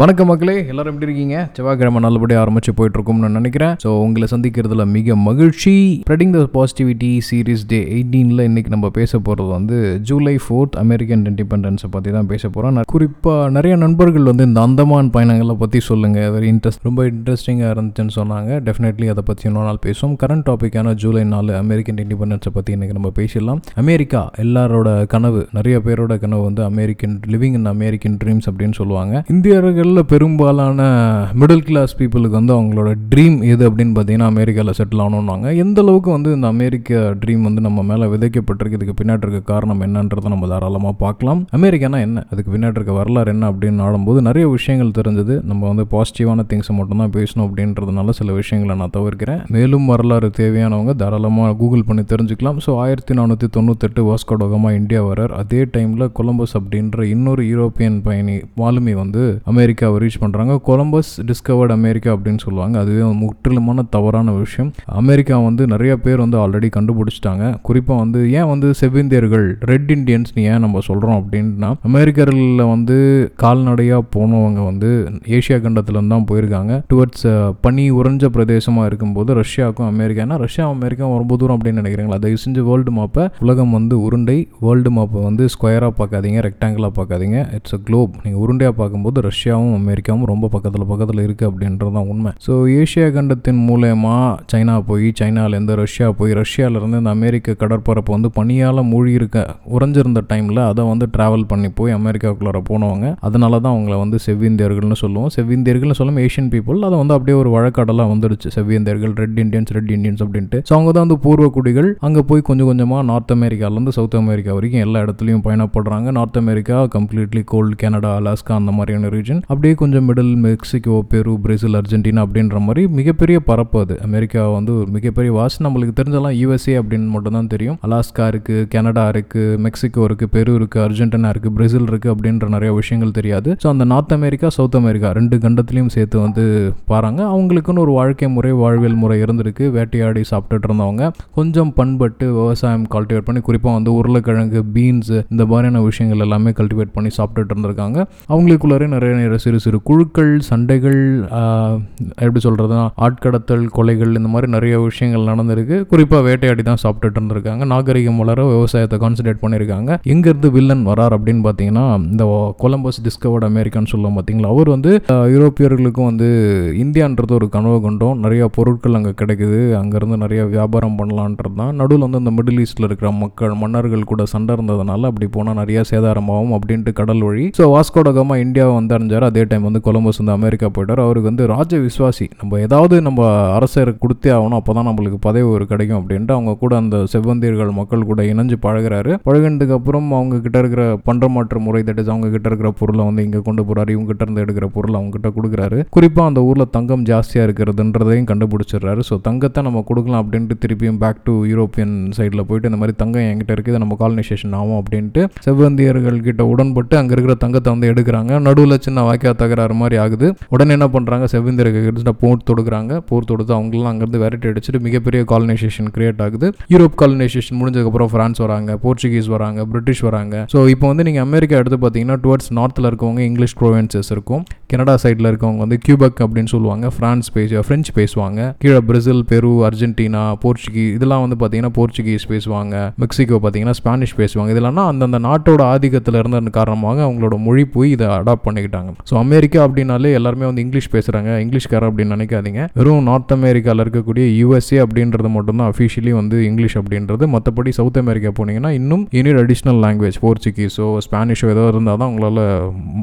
வணக்கம் மக்களே எல்லாரும் எப்படி இருக்கீங்க? செவ்வாய்க்கிழமை நல்லபடியாக ஆரம்பிச்சு போயிட்டு இருக்கும்னு நான் நினைக்கிறேன். ஸோ உங்களை சந்திக்கிறதுல மிக மகிழ்ச்சி. Spreading the positivity series day எயிட்டீனில் இன்னைக்கு நம்ம பேச போகிறது வந்து ஜூலை ஃபோர்த் அமெரிக்கன் இண்டிபெண்டன்ஸை பற்றி தான் பேச போகிறோம் நான் குறிப்பாக நிறைய நண்பர்கள் வந்து இந்த அந்தமான் பயணங்களை பற்றி சொல்லுங்கள் வெரி இன்ட்ரெஸ்ட் ரொம்ப இன்ட்ரெஸ்டிங்காக இருந்துச்சுன்னு சொன்னாங்க. டெஃபினெட்லி அதை பற்றி இன்னொரு நாள் பேசுவோம். கரண்ட் டாப்பிக்கான ஜூலை நாலு அமெரிக்கன் இண்டிபெண்டன்ஸை பற்றி இன்னைக்கு நம்ம பேசிடலாம். அமெரிக்கா எல்லாரோட கனவு நிறைய பேரோட கனவு வந்து American living in American dreams அப்படின்னு சொல்லுவாங்க. இந்தியர்கள் இந்தியர்களில் பெரும்பாலான மிடில் கிளாஸ் பீப்புளுக்கு வந்து அவங்களோட ட்ரீம் எது அப்படின்னு பார்த்தீங்கன்னா அமெரிக்காவில் செட்டில் ஆகணுன்னாங்க எந்த அளவுக்கு வந்து இந்த அமெரிக்க ட்ரீம் வந்து நம்ம மேலே விதைக்கப்பட்டிருக்கு இதுக்கு பின்னாடி இருக்க காரணம் என்னன்றதை நம்ம தாராளமாக பார்க்கலாம். அமெரிக்கானா என்ன? அதுக்கு பின்னாடி இருக்க வரலாறு என்ன அப்படின்னு ஆடும்போது நிறைய விஷயங்கள் தெரிஞ்சது. நம்ம வந்து பாசிட்டிவான திங்ஸை மட்டும்தான் பேசணும் அப்படின்றதுனால சில விஷயங்களை நான் தவிர்க்கிறேன். மேலும் வரலாறு தேவையானவங்க தாராளமாக கூகுள் பண்ணி தெரிஞ்சுக்கலாம். ஸோ ஆயிரத்தி நானூற்றி தொண்ணூத்தெட்டு வாஸ்கோடோகமாக இந்தியா வரார் அதே டைமில் கொலம்பஸ் அப்படின்ற இன்னொரு யூரோப்பியன் பயணி மாலுமி வந்து அமெரிக்கா அமெரிக்காவை ரீச் பண்ணுறாங்க கொலம்பஸ் டிஸ்கவர்ட் அமெரிக்கா அப்படின்னு சொல்லுவாங்க. அதுவே முற்றிலுமான தவறான விஷயம். அமெரிக்கா வந்து நிறைய பேர் வந்து ஆல்ரெடி கண்டுபிடிச்சிட்டாங்க. குறிப்பாக வந்து ஏன் வந்து செவ்விந்தியர்கள் ரெட் இண்டியன்ஸ்னு ஏன் நம்ம சொல்கிறோம் அப்படின்னா அமெரிக்கர்களில் வந்து கால்நடையாக போனவங்க வந்து ஏஷியா கண்டத்துலேருந்து தான் போயிருக்காங்க. டுவர்ட்ஸ் பனி உறைஞ்ச பிரதேசமாக இருக்கும்போது ரஷ்யாவுக்கும் அமெரிக்கா ஏன்னா ரஷ்யா அமெரிக்கா ரொம்ப தூரம் அப்படின்னு நினைக்கிறீங்களா? தயவு செஞ்சு வேர்ல்டு மாப்பை உலகம் வந்து உருண்டை வேர்ல்டு மாப்பை வந்து ஸ்கொயராக பார்க்காதீங்க ரெக்டாங்கிளாக பார்க்காதீங்க. இட்ஸ் அ குளோப் நீங்கள் உருண்டையாக பார்க்கும்போது ரஷ்யாவும் அமெரிக்காவும் ரொம்ப பக்கத்தில் பக்கத்தில் இருக்குது அப்படின்றது தான் உண்மை. ஸோ ஏஷியா கண்டத்தின் மூலயமா சைனா போய் சைனாலேருந்து ரஷ்யா போய் ரஷ்யாவிலேருந்து இந்த அமெரிக்க கடற்பரப்பு வந்து பனியால் மூழ்கியிருக்க உறைஞ்சிருந்த டைமில் அதை வந்து ட்ராவல் பண்ணி போய் அமெரிக்காவுக்குள்ளார போனவங்க. அதனால தான் அவங்கள வந்து செவ்விந்தியர்கள்னு சொல்லுவோம். செவ்விந்தியர்கள்னு சொல்லும் ஏஷியன் பீப்புள் அதை வந்து அப்படியே ஒரு வழக்கடலாக வந்துடுச்சு. செவ்விந்தியர்கள் ரெட் இண்டியன்ஸ் ரெட் இண்டியன்ஸ் அப்படின்ட்டு. ஸோ அவங்க தான் வந்து பூர்வ குடிகள். அங்கே போய் கொஞ்சம் கொஞ்சமாக நார்த் அமெரிக்காலேருந்து சவுத் அமெரிக்கா வரைக்கும் எல்லா இடத்துலையும் பயணப்படுறாங்க. North America completely cold Canada Alaska அந்த மாதிரியான ரீஜன் அப்படியே கொஞ்சம் middle Mexico Peru Brazil Argentina அப்படின்ற மாதிரி மிகப்பெரிய பரப்பு அது. அமெரிக்கா வந்து ஒரு மிகப்பெரிய வாசி. நம்மளுக்கு தெரிஞ்சலாம் யூஎஸ்ஏ அப்படின்னு மட்டும் தான் தெரியும். அலாஸ்கா இருக்குது கனடா இருக்குது மெக்சிகோ இருக்குது பெரு இருக்குது அர்ஜென்டினா இருக்குது பிரேசில் இருக்குது அப்படின்ற நிறைய விஷயங்கள் தெரியாது. ஸோ அந்த நார்த் அமெரிக்கா சவுத் அமெரிக்கா ரெண்டு கண்டத்திலையும் சேர்த்து வந்து பாருங்க. அவங்களுக்குன்னு ஒரு வாழ்க்கை முறை வாழ்வியல் முறை இருந்திருக்கு. வேட்டையாடி சாப்பிட்டுட்டு இருந்தவங்க. கொஞ்சம் பண்பட்டு விவசாயம் கல்டிவேட் பண்ணி குறிப்பாக வந்து உருளைக்கிழங்கு பீன்ஸ் இந்த மாதிரியான விஷயங்கள் எல்லாமே கல்டிவேட் பண்ணி சாப்பிட்டுட்டு இருந்திருக்காங்க. அவங்களுக்குள்ளாரே நிறைய நிறைய சிறு சிறு குழுக்கள் சண்டைகள் எப்படி சொல்கிறதுனா ஆட்கடத்தல் கொலைகள் இந்த மாதிரி நிறைய விஷயங்கள் நடந்திருக்கு. குறிப்பாக வேட்டையாடி தான் சாப்பிட்டுட்டு இருந்திருக்காங்க. நாகரிகம் வளர விவசாயத்தை கான்சன்ட்ரேட் பண்ணியிருக்காங்க. எங்கேருந்து வில்லன் வரார் அப்படின்னு பார்த்தீங்கன்னா இந்த கொலம்பஸ் டிஸ்கவர்ட் அமெரிக்கான்னு சொல்லுவோம் பார்த்தீங்களா? அவர் வந்து யூரோப்பியர்களுக்கும் வந்து இந்தியான்றது ஒரு கனவு கொண்டோம். நிறைய பொருட்கள் அங்கே கிடைக்குது. அங்கேருந்து நிறைய வியாபாரம் பண்ணலான்றது தான். நடுவில் வந்து இந்த மிடில் ஈஸ்டில் இருக்கிற மக்கள் மன்னர்கள் கூட சண்டை இருந்ததுனால அப்படி போனால் நிறைய சேதாரமாகும் அப்படின்ட்டு கடல் வழி. ஸோ வாஸ்கோடகமாக இந்தியாவை வந்து அடைஞ்சார் அதே டைம் வந்து கொலம்பஸ் வந்து அமெரிக்கா போயிட்டார். அவருக்கு வந்து ராஜ விஸ்வாசி நம்ம ஏதாவது நம்ம அரசர் கொடுத்தே ஆகணும். அப்போ தான் நம்மளுக்கு பதவி ஒரு கிடைக்கும் அப்படின்ட்டு அவங்க கூட அந்த செவ்வந்தியர்கள் மக்கள் கூட இணைஞ்சு பழகுறாரு. பழகினதுக்கு அப்புறம் அவங்க கிட்ட இருக்கிற பண்டமாற்று முறை தட் இஸ் அவங்க கிட்ட இருக்கிற பொருளை வந்து இங்கே கொண்டு போறாரு. இவங்க கிட்ட இருந்து எடுக்கிற பொருளை அவங்க கிட்ட கொடுக்குறாரு. குறிப்பாக அந்த ஊரில் தங்கம் ஜாஸ்தியாக இருக்கிறதுன்றதையும் கண்டுபிடிச்சிடுறாரு. ஸோ தங்கத்தை நம்ம கொடுக்கலாம் அப்படின்ட்டு திருப்பியும் பேக் டு யூரோப்பியன் சைடில் போயிட்டு இந்த மாதிரி தங்கம் என்கிட்ட இருக்குது நம்ம காலனைசேஷன் ஆகும் அப்படின்ட்டு செவ்வந்தியர்கள் கிட்ட உடன்பட்டு அங்கே இருக்கிற தங்கத்தை வந்து எடுக்கிறாங்க. நடுவில் சின்ன வாய்க்கா தகராறு மாதிரி ஆகுது. உடனே என்ன பண்ணுறாங்க செவ்வந்தியர்கள் போர் தொடுக்குறாங்க. போர் தொடுத்து அவங்களாம் அங்கேருந்து விரட்டி அடிச்சுட்டு மிகப்பெரிய காலனைசேஷன் கிரியேட் ஆகுது. யூரோப் காலனைசேஷன் முடிஞ்சதுக்கப்புறம் ஃப்ரான்ஸ் வராங்க போர்ச்சுகீஸ் வராங்க பிரிட்டிஷ் வராங்க. ஸோ இப்போ வந்து நீங்கள் அமெரிக்கா எடுத்து பார்த்தீங்கன்னா டுவர்ட்ஸ் நார்த்தில் இருக்கவங்க இங்கிலீஷ் ப்ரொவின்சஸ் இருக்கும். கனடா சைடில் இருக்கவங்க வந்து கியூபக் அப்படின்னு சொல்லுவாங்க. ஃப்ரான்ஸ் பேச ஃப்ரெஞ்சு பேசுவாங்க. கீழே பிரேசில் பெரு அர்ஜென்டினா போர்ச்சுகீஸ் இதெல்லாம் வந்து பார்த்தீங்கன்னா போர்ச்சுகீஸ் பேசுவாங்க. மெக்சிகோ பார்த்தீங்கன்னா ஸ்பானிஷ் பேசுவாங்க. இதெல்லாம் அந்தந்த நாட்டோட ஆதிக்கத்தில் இருந்த காரணமாக அவங்களோட மொழி போய் இதை அடாப்ட் பண்ணிக்கிட்டாங்க. ஸோ அமெரிக்கா அப்படின்னாலே எல்லாருமே வந்து இங்கிலீஷ் பேசுகிறாங்க இங்கிலீஷ்காரர் அப்படின்னு நினைக்காதீங்க. வெறும் நார்த் அமெரிக்காவில் இருக்கக்கூடிய யூஎஸ்ஏ அப்படின்றது மட்டும்தான் அஃபிஷியலி வந்து இங்கிலீஷ் அப்படின்றது. மற்றபடி சவுத் அமெரிக்கா போனீங்கன்னா இன்னும் இனி அடிஷ்னல் லாங்குவேஜ் போர்ச்சுகீஸோ ஸ்பானிஷோ ஏதோ இருந்தால் தான் உங்களால்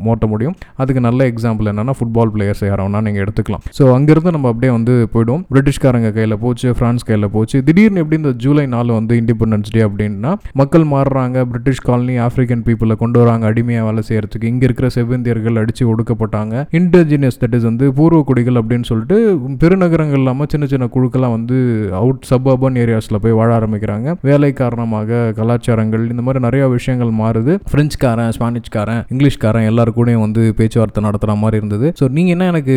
மோட்ட முடியும். அதுக்கு நல்ல எக்ஸாம்பிள் என்னன்னா ஃபுட்பால் பிளேயர்ஸ் யாரவனா நீங்கள் எடுத்துக்கலாம். ஸோ அங்கேருந்து நம்ம அப்படியே வந்து போயிடுவோம். பிரிட்டிஷ்காரங்க கையில் போச்சு ஃப்ரான்ஸ் கையில் போச்சு. திடீர்னு எப்படி இந்த ஜூலை நாலு வந்து இண்டிபெண்டன்ஸ் டே அப்படின்னா மக்கள் மாறுறாங்க. பிரிட்டிஷ் காலனி ஆப்பிரிக்கன் பீப்புளை கொண்டு வராங்க. அடிமையாக வேலை செய்யறதுக்கு இங்கே இருக்கிற செவ்வந்தியர்கள் அடித்து ஒடுக்கப்பட்டாங்க. இன்டர்ஜினியஸ் தட் இஸ் வந்து பூர்வ குடிகள் அப்படின்னு சொல்லிட்டு பெருநகரங்கள் இல்லாமல் சின்ன சின்ன குழுக்கெல்லாம் வந்து அவுட் சப் ஏரியாஸில் போய் வாழ ஆரம்பிக்கிறாங்க. வேலை காரணமாக கலாச்சாரங்கள் இந்த மாதிரி நிறைய விஷயங்கள் மாறுது. பிரெஞ்சுக்காரன் ஸ்பானிஷ்காரன் இங்கிலீஷ்காரன் எல்லாரு கூடயும் வந்து பேச்சுவார்த்தை நடத்துகிற மாதிரி இருந்தது. ஸோ நீங்கள் என்ன எனக்கு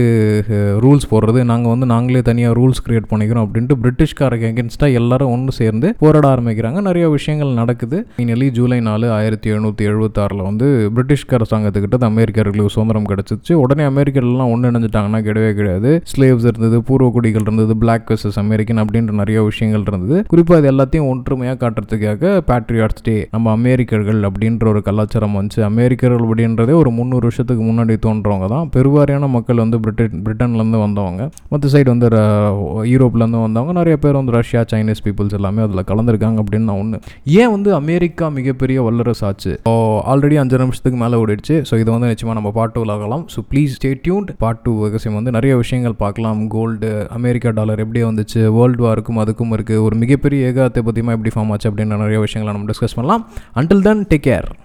ரூல்ஸ் போடுறது? நாங்கள் வந்து நாங்களே தனியாக ரூல்ஸ் கிரியேட் பண்ணிக்கிறோம் அப்படின்ட்டு பிரிட்டிஷ்காரங்க எகென்ஸ்டாக எல்லாரும் ஒன்று சேர்ந்து போராட ஆரம்பிக்கிறாங்க. நிறைய விஷயங்கள் நடக்குது. ஃபைனலி ஜூலை நாலு ஆயிரத்தி எழுநூற்றி எழுபத்தாறில் வந்து பிரிட்டிஷ்கார சங்கத்துக்கிட்ட அமெரிக்கர்களுக்கு சுதந்திரம் ஃப்ரீடம் கிடச்சிச்சு. உடனே அமெரிக்கர்லாம் ஒன்று இணைஞ்சிட்டாங்கன்னா கிடையவே கிடையாது. ஸ்லேவ்ஸ் இருந்தது பூர்வக்குடிகள் இருந்தது பிளாக் வெர்சஸ் அமெரிக்கன் அப்படின்ற நிறைய விஷயங்கள் இருந்தது. குறிப்பாக இது எல்லாத்தையும் ஒற்றுமையாக காட்டுறதுக்காக பேட்ரியாட்ஸ் டே நம்ம அமெரிக்கர்கள் அப்படின்ற ஒரு கலாச்சாரம் வந்துச்சு. அமெரிக்கர்கள் அப்படின்றதே ஒரு முந்நூறு வருஷத்துக்கு முன்னாடி தோன்றவங்க தான். பெருவாரியான மக்கள் வந்து பிரிட்டன் பிரிட்டன்லேருந்து வந்தவங்க. மற்ற சைடு வந்து ர- யூரோப்லேருந்து வந்தவங்க. நிறைய பேர் வந்து ரஷ்யா சைனீஸ் பீப்புள்ஸ் எல்லாமே அதில் கலந்துருக்காங்க அப்படின்னு நான் ஒன்று ஏன் வந்து அமெரிக்கா மிகப்பெரிய வல்லரசு ஆச்சு ஆல்ரெடி அஞ்சு நிமிஷத்துக்கு மேலே ஓடிடுச்சு. ஸோ இதை வந்து நிச்சயமாக நம்ம பாட்டு ஆகலாம் so please stay tuned part two விவசாயம் வந்து நிறைய விஷயங்கள் பார்க்கலாம். கோல்டு அமெரிக்கா டாலர் எப்படி வந்துச்சு? வேர்ல்டு வாருக்கும் அதுக்கும் இருக்குது ஒரு மிகப்பெரிய ஏகாத்திபத்தியமாக எப்படி ஃபார்ம் ஆச்சு அப்படின்னு நிறைய விஷயங்களை நம்ம டிஸ்கஸ் பண்ணலாம். Until then take care